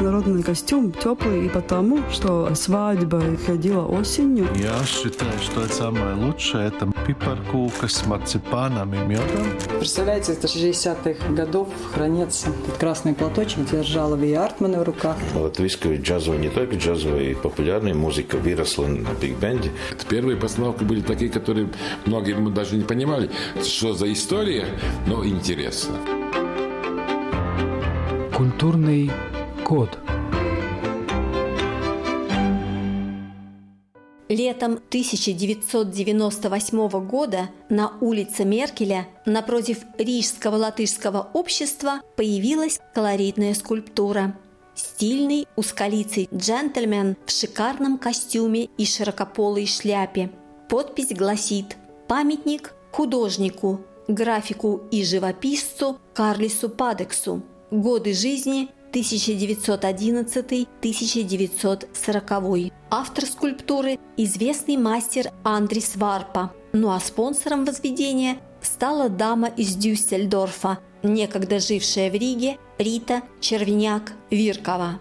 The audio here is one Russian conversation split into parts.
народный костюм теплый и потому, что свадьба ходила осенью. Я считаю, что это самое лучшее. Это пипаркука с марципаном и медом. Представляете, это 60-х годов хранится этот красный платочек, держала Ви Артмана в руках. Латвийская джазовая, не только джазовая, популярная музыка выросла на биг-бенде. Первые постановки были такие, которые многие мы даже не понимали, что за история, но интересно. Культурный код. Летом 1998 года на улице Меркеля напротив Рижского латышского общества появилась колоритная скульптура. Стильный узколицый джентльмен в шикарном костюме и широкополой шляпе. Подпись гласит «Памятник художнику, графику и живописцу Карлису Падексу. Годы жизни 1911-1940. Автор скульптуры – известный мастер Андрис Варпа. Ну а спонсором возведения стала дама из Дюссельдорфа, некогда жившая в Риге Рита Червеняк-Виркова.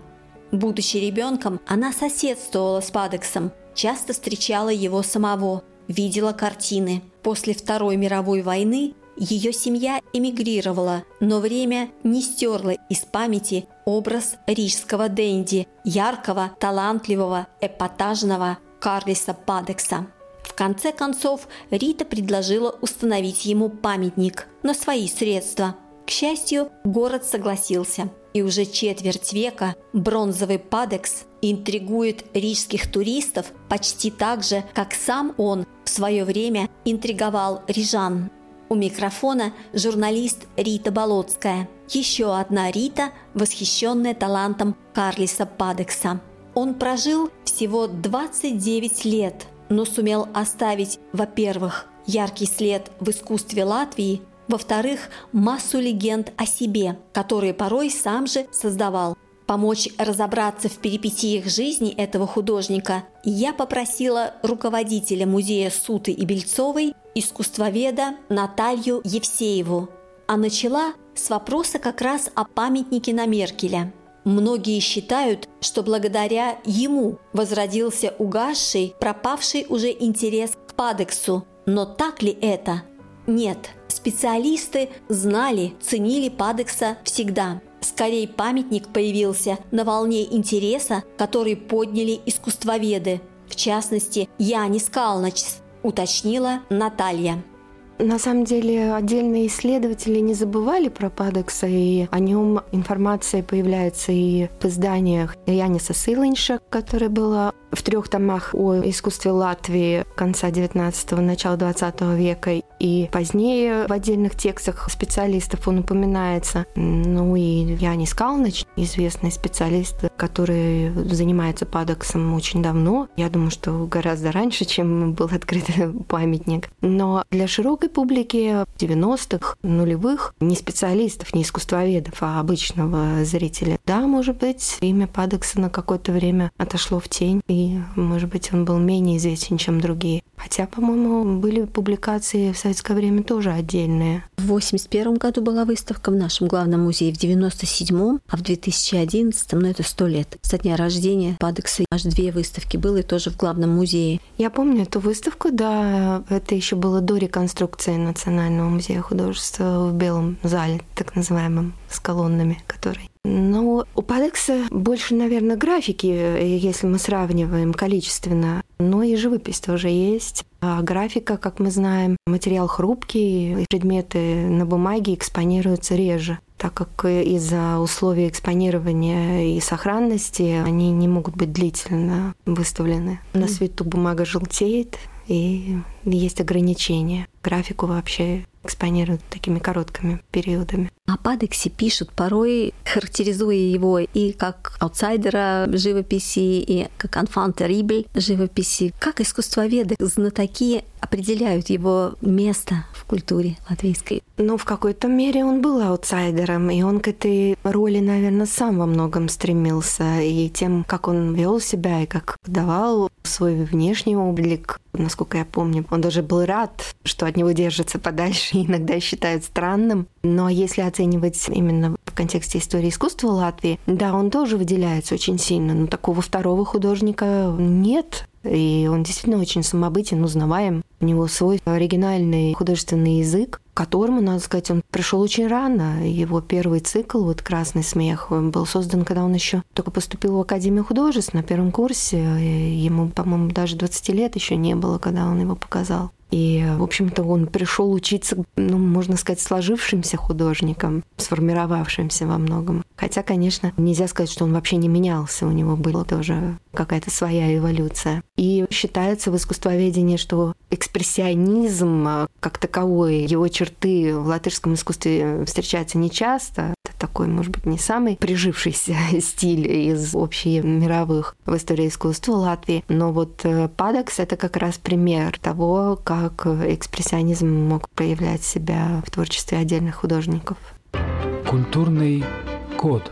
Будучи ребенком, она соседствовала с Падексом, часто встречала его самого, видела картины. После Второй мировой войны ее семья эмигрировала, но время не стерло из памяти образ рижского денди, яркого, талантливого, эпатажного Карлиса Падекса. В конце концов, Рита предложила установить ему памятник на свои средства. К счастью, город согласился, и уже четверть века бронзовый Падекс интригует рижских туристов почти так же, как сам он в свое время интриговал рижан. У микрофона журналист Рита Болотская. Еще одна Рита, восхищенная талантом Карлиса Падекса. Он прожил всего 29 лет, но сумел оставить, во-первых, яркий след в искусстве Латвии, во-вторых, массу легенд о себе, которые порой сам же создавал. Помочь разобраться в перипетиях жизни этого художника я попросила руководителя музея Суты и Бельцовой, искусствоведа Наталью Евсееву. А начала с вопроса как раз о памятнике на Меркеля. Многие считают, что благодаря ему возродился угасший, пропавший уже интерес к Падексу. Но так ли это? Нет, специалисты знали, ценили Падекса всегда. Скорее, памятник появился на волне интереса, который подняли искусствоведы. В частности, Янис Калначс, уточнила Наталья. На самом деле отдельные исследователи не забывали про Падекса, и о нем информация появляется и в изданиях Яниса Сылынша, которое было в трех томах о искусстве Латвии конца 19-го, начала 20 века, и позднее в отдельных текстах специалистов он упоминается. Ну и Янис Калныч, известный специалист, который занимается падоксом очень давно. Я думаю, что гораздо раньше, чем был открыт памятник. Но для широкой публики 90-х, нулевых, не специалистов, не искусствоведов, а обычного зрителя, да, может быть, имя Падекса на какое-то время отошло в тень, и, может быть, он был менее известен, чем другие. Хотя, по-моему, были публикации в советское время тоже отдельные. В 81 году была выставка в нашем главном музее, в 97-м, а в 2011 ну это сто лет. Со дня рождения Падекса аж две выставки было, и тоже в главном музее. Я помню эту выставку, да, это еще было до реконструкции Национального музея художества в Белом зале, так называемом, с колоннами, который ну, у Падекса больше, наверное, графики, если мы сравниваем количественно, но и живопись тоже есть. А графика, как мы знаем, материал хрупкий, предметы на бумаге экспонируются реже так как из-за условий экспонирования и сохранности они не могут быть длительно выставлены. На свету бумага желтеет, и есть ограничения. Графику вообще экспонируют такими короткими периодами. О Падексе пишут порой, характеризуя его и как аутсайдера живописи, и как анфан террибль живописи. Как искусствоведы, знатоки определяют его место в культуре латвийской? Ну, в какой-то мере он был аутсайдером, и он к этой роли, наверное, сам во многом стремился. И тем, как он вел себя, и как давал свой внешний облик, насколько я помню, он даже был рад, что от него держатся подальше, иногда считают странным. Но если от оценивать именно в контексте истории искусства Латвии, да, он тоже выделяется очень сильно, но такого второго художника нет. И он действительно очень самобытен, узнаваем. У него свой оригинальный художественный язык, которому, надо сказать, он пришел очень рано. Его первый цикл, вот «Красный смех», был создан, когда он еще только поступил в Академию художеств на первом курсе. Ему, по-моему, даже 20 лет еще не было, когда он его показал. И, в общем-то, он пришел учиться, ну, можно сказать, сложившимся художником, сформировавшимся во многом. Хотя, конечно, нельзя сказать, что он вообще не менялся, у него была тоже какая-то своя эволюция. И считается в искусствоведении, что экспрессионизм а, как таковой, его черты в латышском искусстве встречаются нечасто. Такой, может быть, не самый прижившийся стиль из общемировых в истории искусства Латвии. Но вот э, Падекс — это как раз пример того, как экспрессионизм мог проявлять себя в творчестве отдельных художников. Культурный код.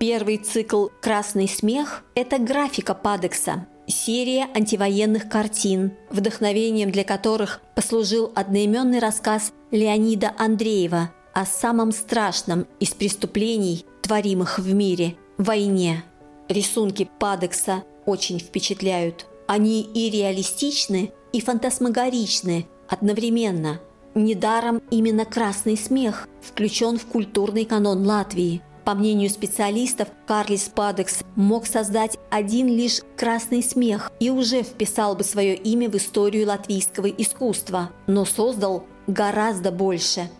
Первый цикл «Красный смех» – это графика Падекса, серия антивоенных картин, вдохновением для которых послужил одноименный рассказ Леонида Андреева о самом страшном из преступлений, творимых в мире – войне. Рисунки Падекса очень впечатляют. Они и реалистичны, и фантасмагоричны одновременно. Недаром именно красный смех включен в культурный канон Латвии. По мнению специалистов, Карлис Падекс мог создать один лишь красный смех и уже вписал бы свое имя в историю латвийского искусства, но создал гораздо больше.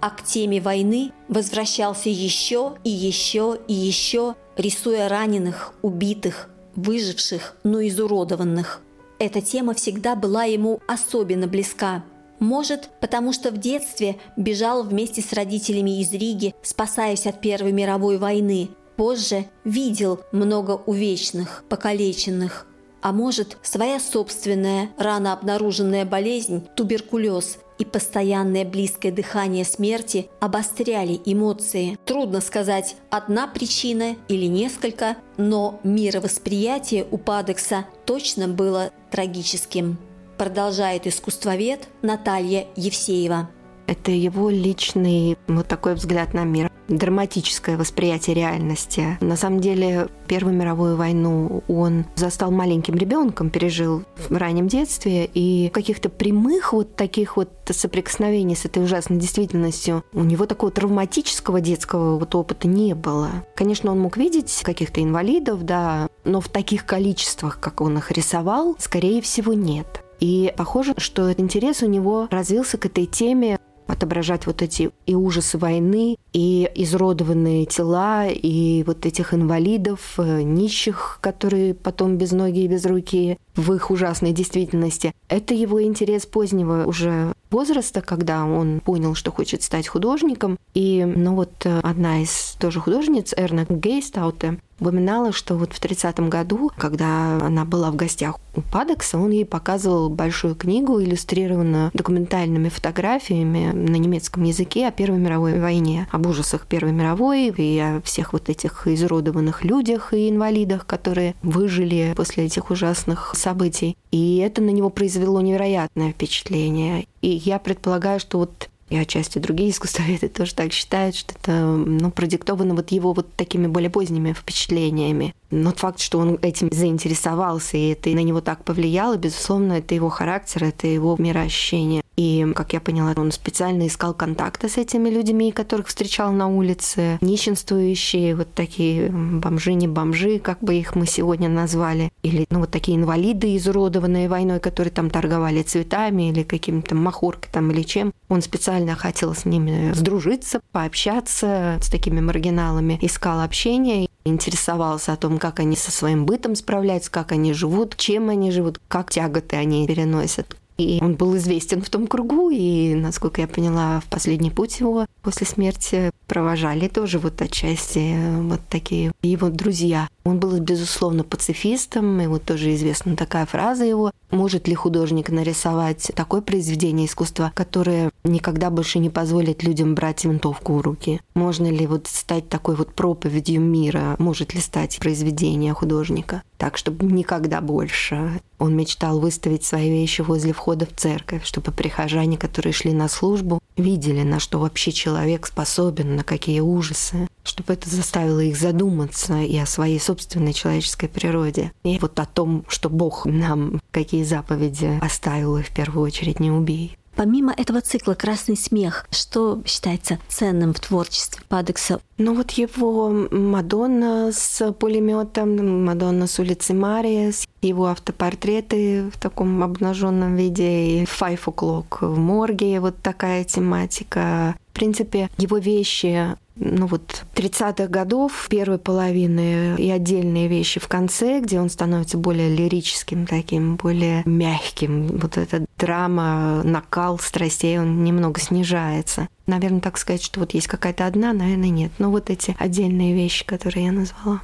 А к теме войны возвращался еще и еще и еще, рисуя раненых, убитых, выживших, но изуродованных. Эта тема всегда была ему особенно близка. Может, потому что в детстве бежал вместе с родителями из Риги, спасаясь от Первой мировой войны. Позже видел много увечных, покалеченных. А может, своя собственная, рано обнаруженная болезнь – туберкулез – и постоянное близкое дыхание смерти обостряли эмоции. Трудно сказать, одна причина или несколько, но мировосприятие у Падекса точно было трагическим. Продолжает искусствовед Наталья Евсеева. Это его личный вот такой взгляд на мир драматическое восприятие реальности. На самом деле, Первую мировую войну он застал маленьким ребенком, пережил в раннем детстве, и каких-то прямых вот таких вот соприкосновений с этой ужасной действительностью у него такого травматического детского вот опыта не было. Конечно, он мог видеть каких-то инвалидов, да, но в таких количествах, как он их рисовал, скорее всего, нет. И похоже, что интерес у него развился к этой теме отображать вот эти и ужасы войны, и изродованные тела, и вот этих инвалидов, э, нищих, которые потом без ноги и без руки в их ужасной действительности. Это его интерес позднего уже возраста, когда он понял, что хочет стать художником. И, ну вот, э, одна из тоже художниц, Эрна Гейстауте, упоминала, что вот в 30-м году, когда она была в гостях у Падекса, он ей показывал большую книгу, иллюстрированную документальными фотографиями на немецком языке о Первой мировой войне, об ужасах Первой мировой и о всех вот этих изуродованных людях и инвалидах, которые выжили после этих ужасных событий. И это на него произвело невероятное впечатление. И я предполагаю, что вот и отчасти другие искусствоведы тоже так считают, что это ну, продиктовано вот его вот такими более поздними впечатлениями. Но факт, что он этим заинтересовался, и это на него так повлияло, безусловно, это его характер, это его мироощущение. И, как я поняла, он специально искал контакты с этими людьми, которых встречал на улице, нищенствующие, вот такие бомжи, не бомжи, как бы их мы сегодня назвали, или ну, вот такие инвалиды, изуродованные войной, которые там торговали цветами или каким-то махоркой там или чем. Он специально хотел с ними сдружиться, пообщаться с такими маргиналами, искал общение, интересовался о том, как они со своим бытом справляются, как они живут, чем они живут, как тяготы они переносят. И он был известен в том кругу, и, насколько я поняла, в последний путь его после смерти провожали тоже вот отчасти вот такие его друзья. Он был, безусловно, пацифистом, и вот тоже известна такая фраза его. Может ли художник нарисовать такое произведение искусства, которое никогда больше не позволит людям брать винтовку в руки? Можно ли вот стать такой вот проповедью мира? Может ли стать произведение художника? Так, чтобы никогда больше. Он мечтал выставить свои вещи возле входа в церковь, чтобы прихожане, которые шли на службу, видели, на что вообще человек способен, на какие ужасы, чтобы это заставило их задуматься и о своей собственной человеческой природе, и вот о том, что Бог нам какие заповеди оставил, и в первую очередь не убей. Помимо этого цикла «Красный смех», что считается ценным в творчестве Падекса? Ну вот его Мадонна с пулеметом, Мадонна с улицы Мариес, его автопортреты в таком обнаженном виде, и Five O'Clock в морге, вот такая тематика. В принципе, его вещи ну вот 30-х годов, первой половины и отдельные вещи в конце, где он становится более лирическим таким, более мягким. Вот эта драма, накал страстей, он немного снижается. Наверное, так сказать, что вот есть какая-то одна, наверное, нет. Но вот эти отдельные вещи, которые я назвала.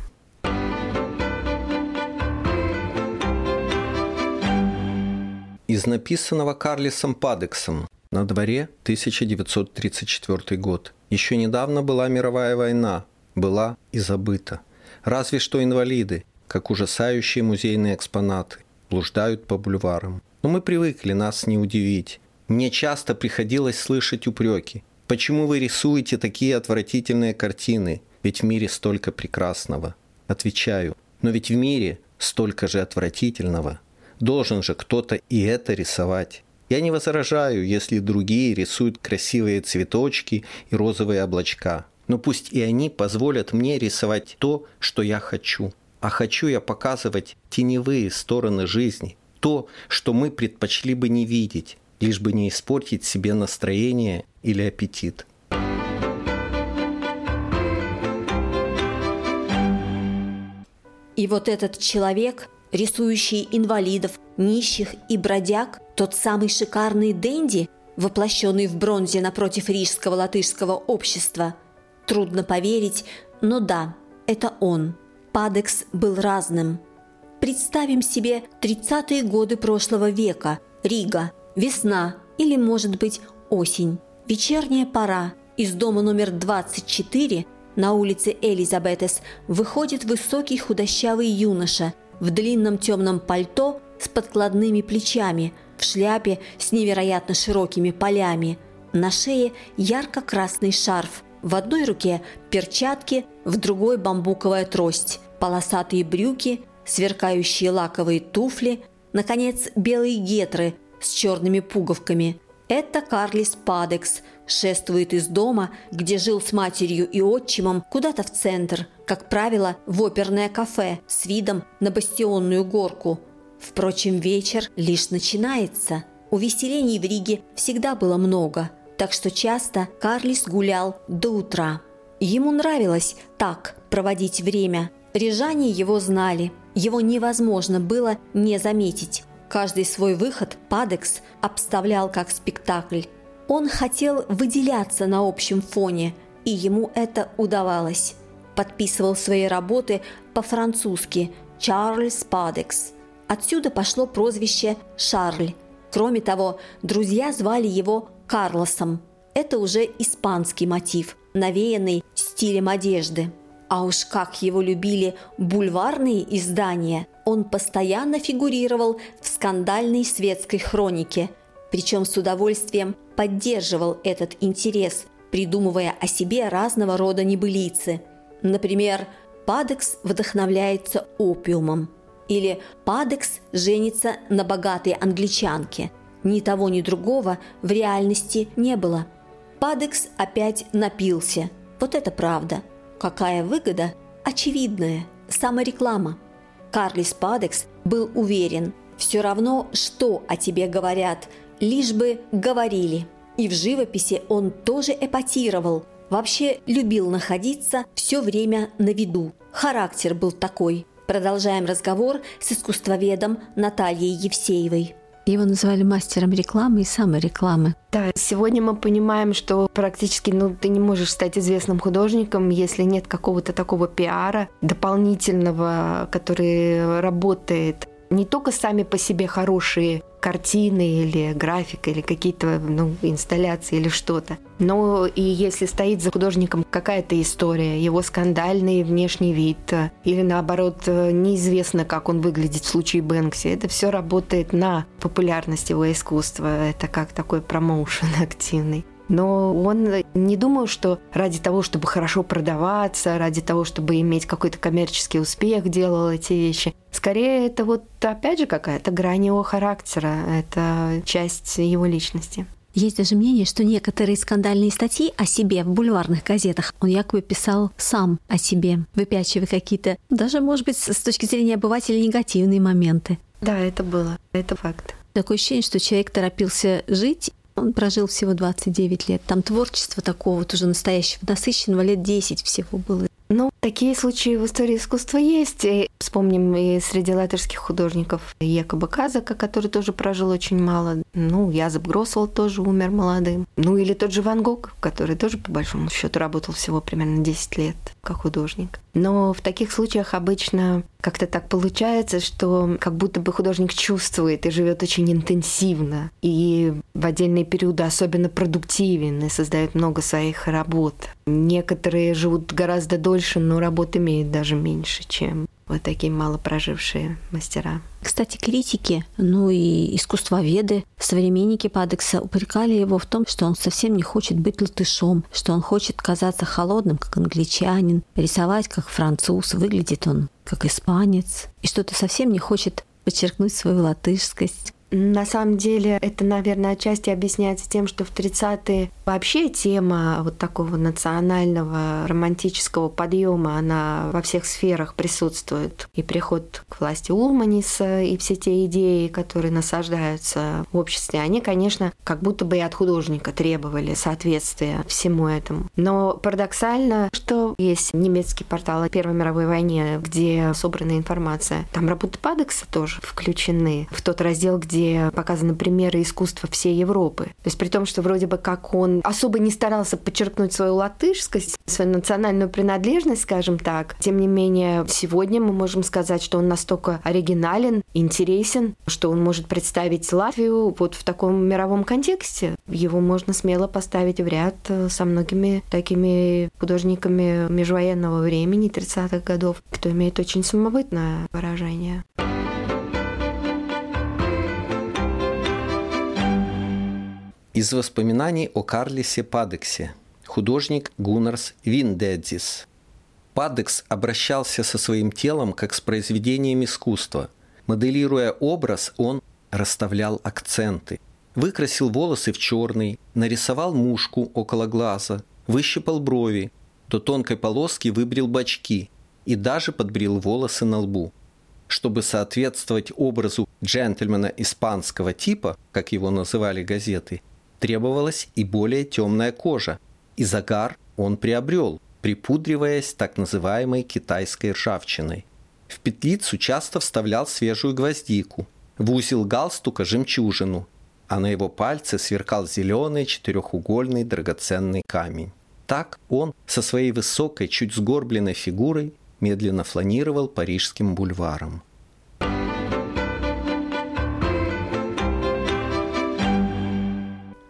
Из написанного Карлисом Падексом на дворе 1934 год. Еще недавно была мировая война, была и забыта. Разве что инвалиды, как ужасающие музейные экспонаты, блуждают по бульварам. Но мы привыкли нас не удивить. Мне часто приходилось слышать упреки. Почему вы рисуете такие отвратительные картины? Ведь в мире столько прекрасного. Отвечаю, но ведь в мире столько же отвратительного. Должен же кто-то и это рисовать. Я не возражаю, если другие рисуют красивые цветочки и розовые облачка. Но пусть и они позволят мне рисовать то, что я хочу. А хочу я показывать теневые стороны жизни, то, что мы предпочли бы не видеть, лишь бы не испортить себе настроение или аппетит. И вот этот человек, рисующий инвалидов, нищих и бродяг, тот самый шикарный Дэнди, воплощенный в бронзе напротив рижского латышского общества. Трудно поверить, но да, это он. Падекс был разным. Представим себе 30-е годы прошлого века, Рига, весна или, может быть, осень, вечерняя пора. Из дома номер 24 на улице Элизабетес выходит высокий худощавый юноша в длинном темном пальто с подкладными плечами – в шляпе с невероятно широкими полями, на шее ярко-красный шарф, в одной руке перчатки, в другой бамбуковая трость, полосатые брюки, сверкающие лаковые туфли, наконец, белые гетры с черными пуговками. Это Карлис Падекс шествует из дома, где жил с матерью и отчимом, куда-то в центр, как правило, в оперное кафе с видом на бастионную горку – Впрочем, вечер лишь начинается. Увеселений в Риге всегда было много, так что часто Карлис гулял до утра. Ему нравилось так проводить время. Рижане его знали, его невозможно было не заметить. Каждый свой выход Падекс обставлял как спектакль. Он хотел выделяться на общем фоне, и ему это удавалось. Подписывал свои работы по-французски «Чарльз Падекс», Отсюда пошло прозвище Шарль. Кроме того, друзья звали его Карлосом. Это уже испанский мотив, навеянный стилем одежды. А уж как его любили бульварные издания, он постоянно фигурировал в скандальной светской хронике, причем с удовольствием поддерживал этот интерес, придумывая о себе разного рода небылицы. Например, Падекс вдохновляется опиумом – или Падекс женится на богатой англичанке. Ни того, ни другого в реальности не было. Падекс опять напился. Вот это правда. Какая выгода? Очевидная. Самореклама. Карлис Падекс был уверен, все равно, что о тебе говорят, лишь бы говорили. И в живописи он тоже эпатировал, вообще любил находиться все время на виду. Характер был такой – Продолжаем разговор с искусствоведом Натальей Евсеевой. Его называли мастером рекламы и саморекламы. Да, сегодня мы понимаем, что практически ну, ты не можешь стать известным художником, если нет какого-то такого пиара дополнительного, который работает не только сами по себе хорошие картины или графика или какие-то ну, инсталляции или что-то. Но и если стоит за художником какая-то история, его скандальный внешний вид, или наоборот неизвестно, как он выглядит в случае Бэнкси, это все работает на популярность его искусства. Это как такой промоушен активный. Но он не думал, что ради того, чтобы хорошо продаваться, ради того, чтобы иметь какой-то коммерческий успех, делал эти вещи. Скорее, это вот опять же какая-то грань его характера, это часть его личности. Есть даже мнение, что некоторые скандальные статьи о себе в бульварных газетах он якобы писал сам о себе, выпячивая какие-то, даже, может быть, с точки зрения обывателя, негативные моменты. Да, это было, это факт. Такое ощущение, что человек торопился жить он прожил всего 29 лет. Там творчество такого вот уже настоящего, насыщенного лет 10 всего было. Ну, такие случаи в истории искусства есть. И вспомним и среди латышских художников Якоба Казака, который тоже прожил очень мало. Ну, Язып Гросвелл тоже умер молодым. Ну, или тот же Ван Гог, который тоже, по большому счету, работал всего примерно 10 лет как художник. Но в таких случаях обычно как-то так получается, что как будто бы художник чувствует и живет очень интенсивно. И в отдельные периоды особенно продуктивен и создает много своих работ. Некоторые живут гораздо дольше, но работ имеют даже меньше, чем вот такие мало прожившие мастера. Кстати, критики, ну и искусствоведы, современники Падекса упрекали его в том, что он совсем не хочет быть латышом, что он хочет казаться холодным, как англичанин, рисовать как француз, выглядит он как испанец, и что-то совсем не хочет подчеркнуть свою латышскость, на самом деле это, наверное, отчасти объясняется тем, что в 30-е вообще тема вот такого национального романтического подъема, она во всех сферах присутствует. И приход к власти Улманиса, и все те идеи, которые насаждаются в обществе, они, конечно, как будто бы и от художника требовали соответствия всему этому. Но парадоксально, что есть немецкий портал о Первой мировой войне, где собрана информация. Там работы Падекса тоже включены в тот раздел, где где показаны примеры искусства всей Европы. То есть при том, что вроде бы как он особо не старался подчеркнуть свою латышскость, свою национальную принадлежность, скажем так, тем не менее сегодня мы можем сказать, что он настолько оригинален, интересен, что он может представить Латвию вот в таком мировом контексте. Его можно смело поставить в ряд э, со многими такими художниками межвоенного времени, 30-х годов, кто имеет очень самобытное выражение. Из воспоминаний о Карлисе Падексе. Художник Гуннарс Виндедзис. Падекс обращался со своим телом как с произведением искусства. Моделируя образ, он расставлял акценты. Выкрасил волосы в черный, нарисовал мушку около глаза, выщипал брови, до тонкой полоски выбрил бачки и даже подбрил волосы на лбу. Чтобы соответствовать образу джентльмена испанского типа, как его называли газеты, требовалась и более темная кожа, и загар он приобрел, припудриваясь так называемой китайской ржавчиной. В петлицу часто вставлял свежую гвоздику, в узел галстука жемчужину, а на его пальце сверкал зеленый четырехугольный драгоценный камень. Так он со своей высокой, чуть сгорбленной фигурой медленно фланировал парижским бульваром.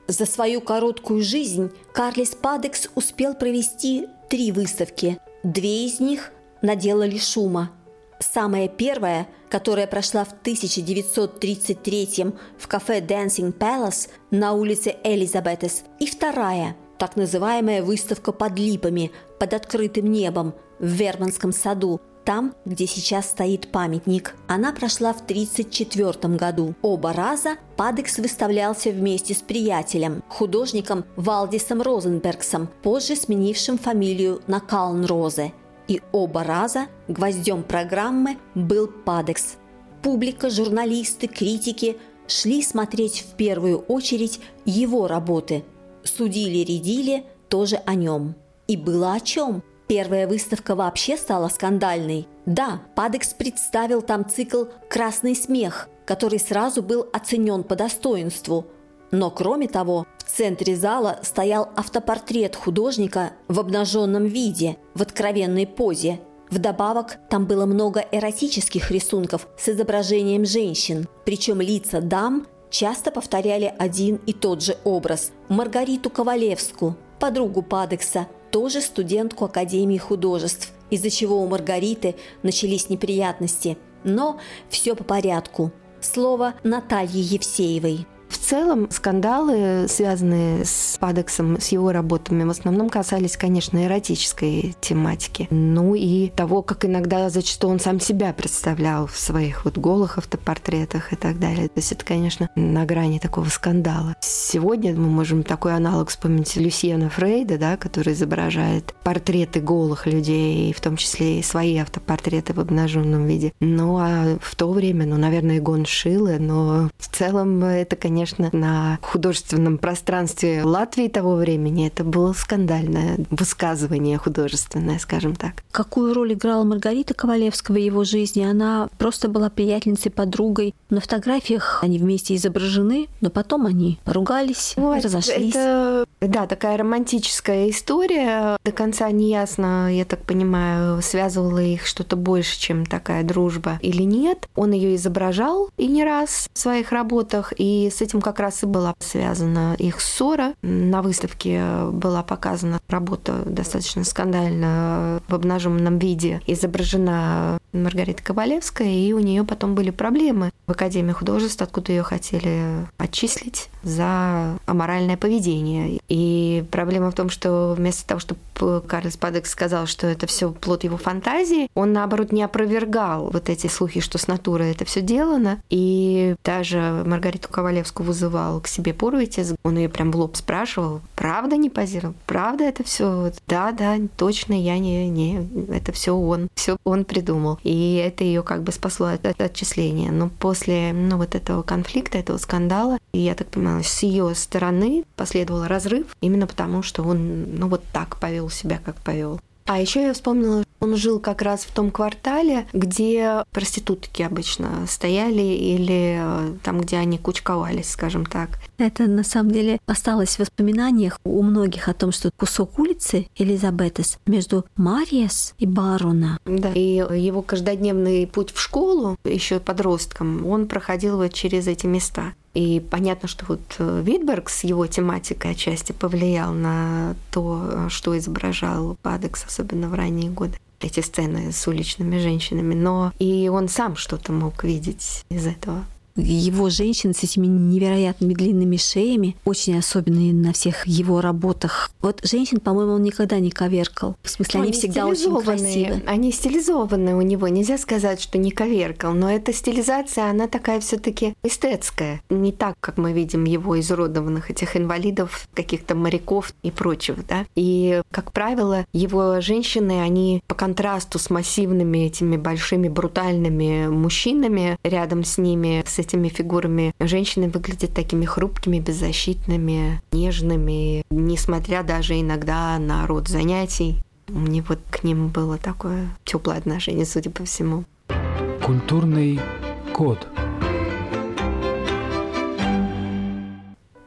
За свою короткую жизнь Карлис Падекс успел провести три выставки. Две из них наделали шума. Самая первая, которая прошла в 1933 в кафе Dancing Palace на улице Элизабетес, и вторая, так называемая выставка под липами, под открытым небом в Верманском саду там, где сейчас стоит памятник. Она прошла в 1934 году. Оба раза Падекс выставлялся вместе с приятелем, художником Валдисом Розенбергсом, позже сменившим фамилию на Калнрозе. И оба раза гвоздем программы был Падекс. Публика, журналисты, критики шли смотреть в первую очередь его работы. Судили-редили тоже о нем. И было о чем. Первая выставка вообще стала скандальной. Да, Падекс представил там цикл «Красный смех», который сразу был оценен по достоинству. Но кроме того, в центре зала стоял автопортрет художника в обнаженном виде, в откровенной позе. Вдобавок, там было много эротических рисунков с изображением женщин, причем лица дам часто повторяли один и тот же образ – Маргариту Ковалевскую, подругу Падекса, тоже студентку Академии художеств, из-за чего у Маргариты начались неприятности. Но все по порядку. Слово Натальи Евсеевой – целом скандалы, связанные с Падексом, с его работами, в основном касались, конечно, эротической тематики. Ну и того, как иногда зачастую он сам себя представлял в своих вот голых автопортретах и так далее. То есть это, конечно, на грани такого скандала. Сегодня мы можем такой аналог вспомнить Люсьена Фрейда, да, который изображает портреты голых людей, в том числе и свои автопортреты в обнаженном виде. Ну а в то время, ну, наверное, Гон Шилы, но в целом это, конечно, конечно, на художественном пространстве Латвии того времени это было скандальное высказывание художественное, скажем так. Какую роль играла Маргарита Ковалевского в его жизни? Она просто была приятельницей, подругой. На фотографиях они вместе изображены, но потом они поругались, вот, разошлись. Это, да, такая романтическая история. До конца не ясно, я так понимаю, связывала их что-то больше, чем такая дружба или нет. Он ее изображал и не раз в своих работах, и с этим как раз и была связана их ссора. На выставке была показана работа достаточно скандально в обнаженном виде. Изображена Маргарита Ковалевская, и у нее потом были проблемы в Академии художеств, откуда ее хотели отчислить за аморальное поведение. И проблема в том, что вместо того, чтобы Карлос Падекс сказал, что это все плод его фантазии, он, наоборот, не опровергал вот эти слухи, что с натурой это все делано. И даже Маргариту Ковалевскую вызывал к себе Пурвитис, он ее прям в лоб спрашивал, правда не позировал? Правда это все? Да, да, точно, я не, не, это все он, все он придумал. И это ее как бы спасло от, от отчисления. Но после ну, вот этого конфликта, этого скандала, я так понимаю, с ее стороны последовал разрыв именно потому, что он ну вот так повел себя, как повел. А еще я вспомнила, он жил как раз в том квартале, где проститутки обычно стояли или э, там, где они кучковались, скажем так. Это на самом деле осталось в воспоминаниях у многих о том, что кусок улицы Элизабетес между Мариес и Барона. Да, и его каждодневный путь в школу, еще подростком, он проходил вот через эти места. И понятно, что вот э, Витберг с его тематикой отчасти повлиял на то, э, что изображал Падекс, особенно в ранние годы эти сцены с уличными женщинами, но и он сам что-то мог видеть из этого его женщины с этими невероятными длинными шеями, очень особенные на всех его работах. Вот женщин, по-моему, он никогда не коверкал. В смысле, они, они всегда очень красивые. Они стилизованные у него. Нельзя сказать, что не коверкал, но эта стилизация, она такая все таки эстетская. Не так, как мы видим его изуродованных, этих инвалидов, каких-то моряков и прочего. Да? И, как правило, его женщины, они по контрасту с массивными этими большими брутальными мужчинами рядом с ними, с этими фигурами женщины выглядят такими хрупкими, беззащитными, нежными, несмотря даже иногда на род занятий. У меня вот к ним было такое теплое отношение, судя по всему. Культурный код.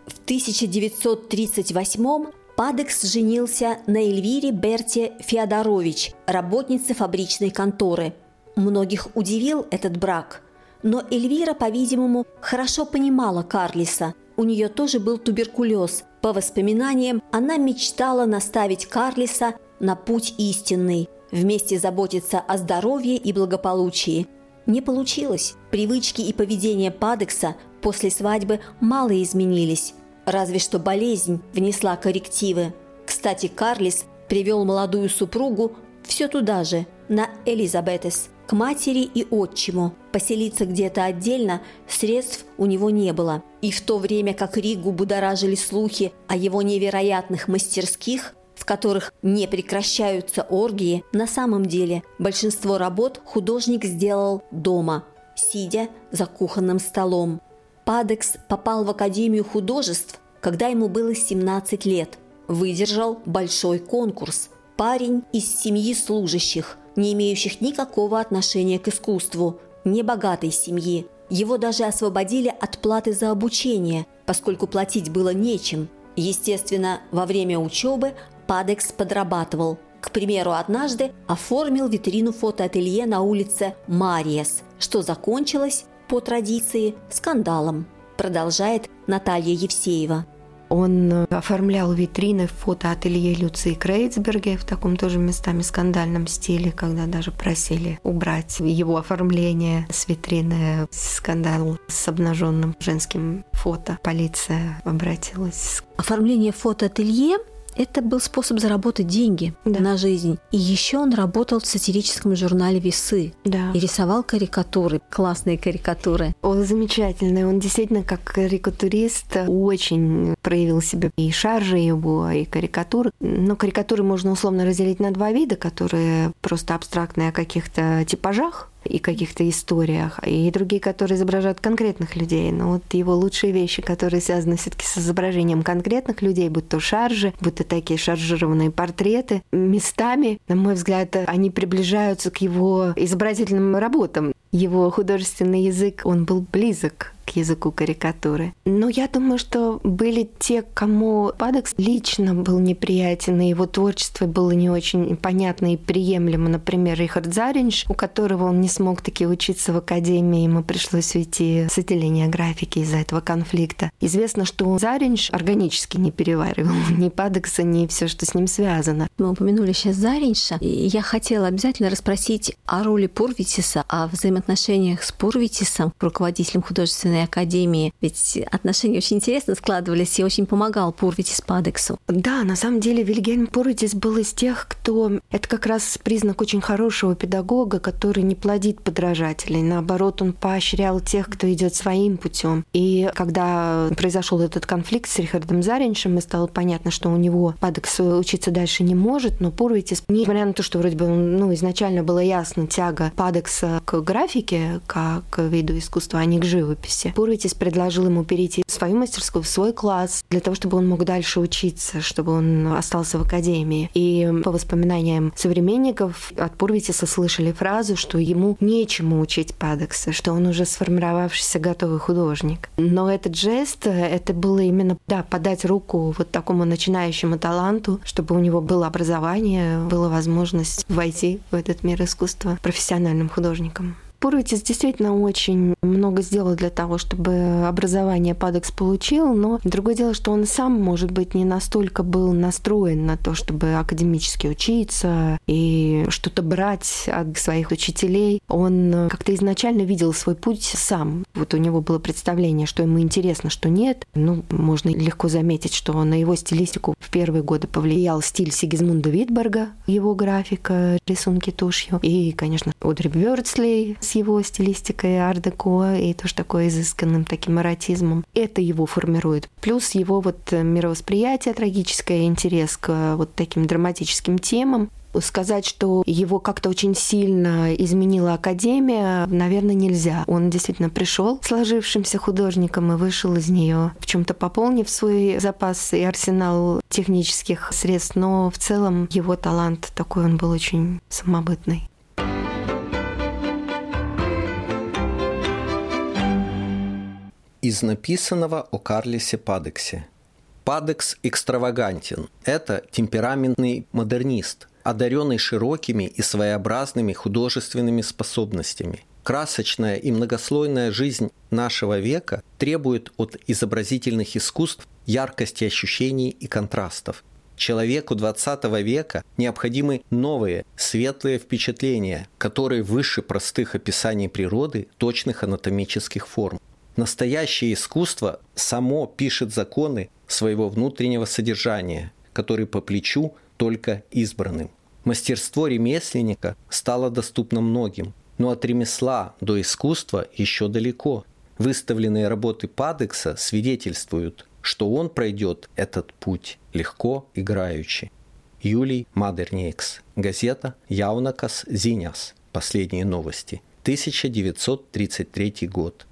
В 1938 Падекс женился на Эльвире Берте Феодорович, работнице фабричной конторы. Многих удивил этот брак – но Эльвира, по-видимому, хорошо понимала Карлиса. У нее тоже был туберкулез. По воспоминаниям, она мечтала наставить Карлиса на путь истинный, вместе заботиться о здоровье и благополучии. Не получилось. Привычки и поведение Падекса после свадьбы мало изменились. Разве что болезнь внесла коррективы. Кстати, Карлис привел молодую супругу все туда же, на Элизабетес – к матери и отчиму. Поселиться где-то отдельно средств у него не было. И в то время как Ригу будоражили слухи о его невероятных мастерских, в которых не прекращаются оргии, на самом деле большинство работ художник сделал дома, сидя за кухонным столом. Падекс попал в Академию художеств, когда ему было 17 лет. Выдержал большой конкурс. Парень из семьи служащих, не имеющих никакого отношения к искусству, небогатой семьи. Его даже освободили от платы за обучение, поскольку платить было нечем. Естественно, во время учебы Падекс подрабатывал. К примеру, однажды оформил витрину фотоателье на улице Мариес, что закончилось, по традиции, скандалом. продолжает Наталья Евсеева. Он оформлял витрины в фотоателье Люции Крейцберге в таком тоже местами скандальном стиле, когда даже просили убрать его оформление с витрины. Скандал с обнаженным женским фото. Полиция обратилась. Оформление фотоателье это был способ заработать деньги да. на жизнь. И еще он работал в сатирическом журнале «Весы». Да. И рисовал карикатуры, классные карикатуры. Он замечательный. Он действительно, как карикатурист, очень проявил себя. И шаржи его, и карикатуры. Но карикатуры можно условно разделить на два вида, которые просто абстрактные о каких-то типажах, и каких-то историях, и другие, которые изображают конкретных людей. Но вот его лучшие вещи, которые связаны все-таки с изображением конкретных людей, будь то шаржи, будь то такие шаржированные портреты, местами, на мой взгляд, они приближаются к его изобразительным работам. Его художественный язык, он был близок к языку карикатуры. Но я думаю, что были те, кому Падекс лично был неприятен, и его творчество было не очень понятно и приемлемо. Например, Рихард Заринш, у которого он не смог таки учиться в академии, ему пришлось уйти с отделения графики из-за этого конфликта. Известно, что Заринш органически не переваривал ни Падекса, ни все, что с ним связано. Мы упомянули сейчас Заринша, я хотела обязательно расспросить о роли Пурвитиса, о взаимоотношениях с Пурвитисом, руководителем художественной академии. Ведь отношения очень интересно складывались и очень помогал Пурвитис Падексу. Да, на самом деле Вильгельм Пурвитис был из тех, кто... Это как раз признак очень хорошего педагога, который не плодит подражателей. Наоборот, он поощрял тех, кто идет своим путем. И когда произошел этот конфликт с Рихардом Зариншем, и стало понятно, что у него Падекс учиться дальше не может, но Пурвитис, несмотря на то, что вроде бы ну, изначально было ясно тяга Падекса к графике, как к виду искусства, а не к живописи. Пурвитис предложил ему перейти в свою мастерскую, в свой класс, для того, чтобы он мог дальше учиться, чтобы он остался в академии. И по воспоминаниям современников от Пурвитиса слышали фразу, что ему нечему учить Падекса, что он уже сформировавшийся готовый художник. Но этот жест, это было именно, да, подать руку вот такому начинающему таланту, чтобы у него было образование, была возможность войти в этот мир искусства профессиональным художником. Пурвитис действительно очень много сделал для того, чтобы образование Падекс получил, но другое дело, что он сам, может быть, не настолько был настроен на то, чтобы академически учиться и что-то брать от своих учителей. Он как-то изначально видел свой путь сам. Вот у него было представление, что ему интересно, что нет. Ну, можно легко заметить, что на его стилистику в первые годы повлиял стиль Сигизмунда Витберга, его графика, рисунки тушью. И, конечно, Одри Бёрдслей с его стилистикой ар-деко и тоже такой изысканным таким эротизмом. Это его формирует. Плюс его вот мировосприятие трагическое, интерес к вот таким драматическим темам сказать, что его как-то очень сильно изменила Академия, наверное, нельзя. Он действительно пришел сложившимся художником и вышел из нее, в чем-то пополнив свой запас и арсенал технических средств, но в целом его талант такой, он был очень самобытный. Из написанного о Карлисе Падексе. Падекс экстравагантен. Это темпераментный модернист, одаренный широкими и своеобразными художественными способностями. Красочная и многослойная жизнь нашего века требует от изобразительных искусств яркости ощущений и контрастов. Человеку XX века необходимы новые, светлые впечатления, которые выше простых описаний природы, точных анатомических форм. Настоящее искусство само пишет законы своего внутреннего содержания, которые по плечу только избранным. Мастерство ремесленника стало доступно многим, но от ремесла до искусства еще далеко. Выставленные работы Падекса свидетельствуют, что он пройдет этот путь легко играючи. Юлий Мадерникс. Газета «Яунакас Зиняс». Последние новости. 1933 год.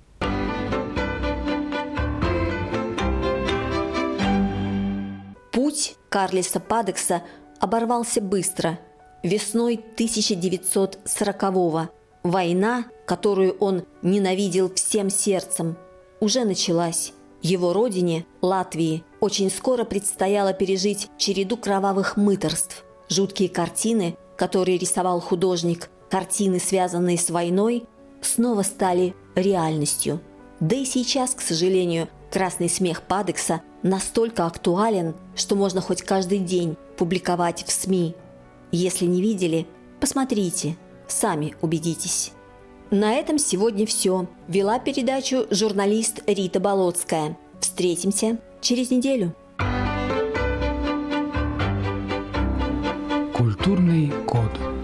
Карлиса Падекса оборвался быстро. Весной 1940-го война, которую он ненавидел всем сердцем, уже началась. Его родине, Латвии, очень скоро предстояло пережить череду кровавых мыторств. Жуткие картины, которые рисовал художник, картины, связанные с войной, снова стали реальностью. Да и сейчас, к сожалению, красный смех Падекса настолько актуален, что можно хоть каждый день публиковать в СМИ. Если не видели, посмотрите, сами убедитесь. На этом сегодня все. Вела передачу журналист Рита Болотская. Встретимся через неделю. Культурный код.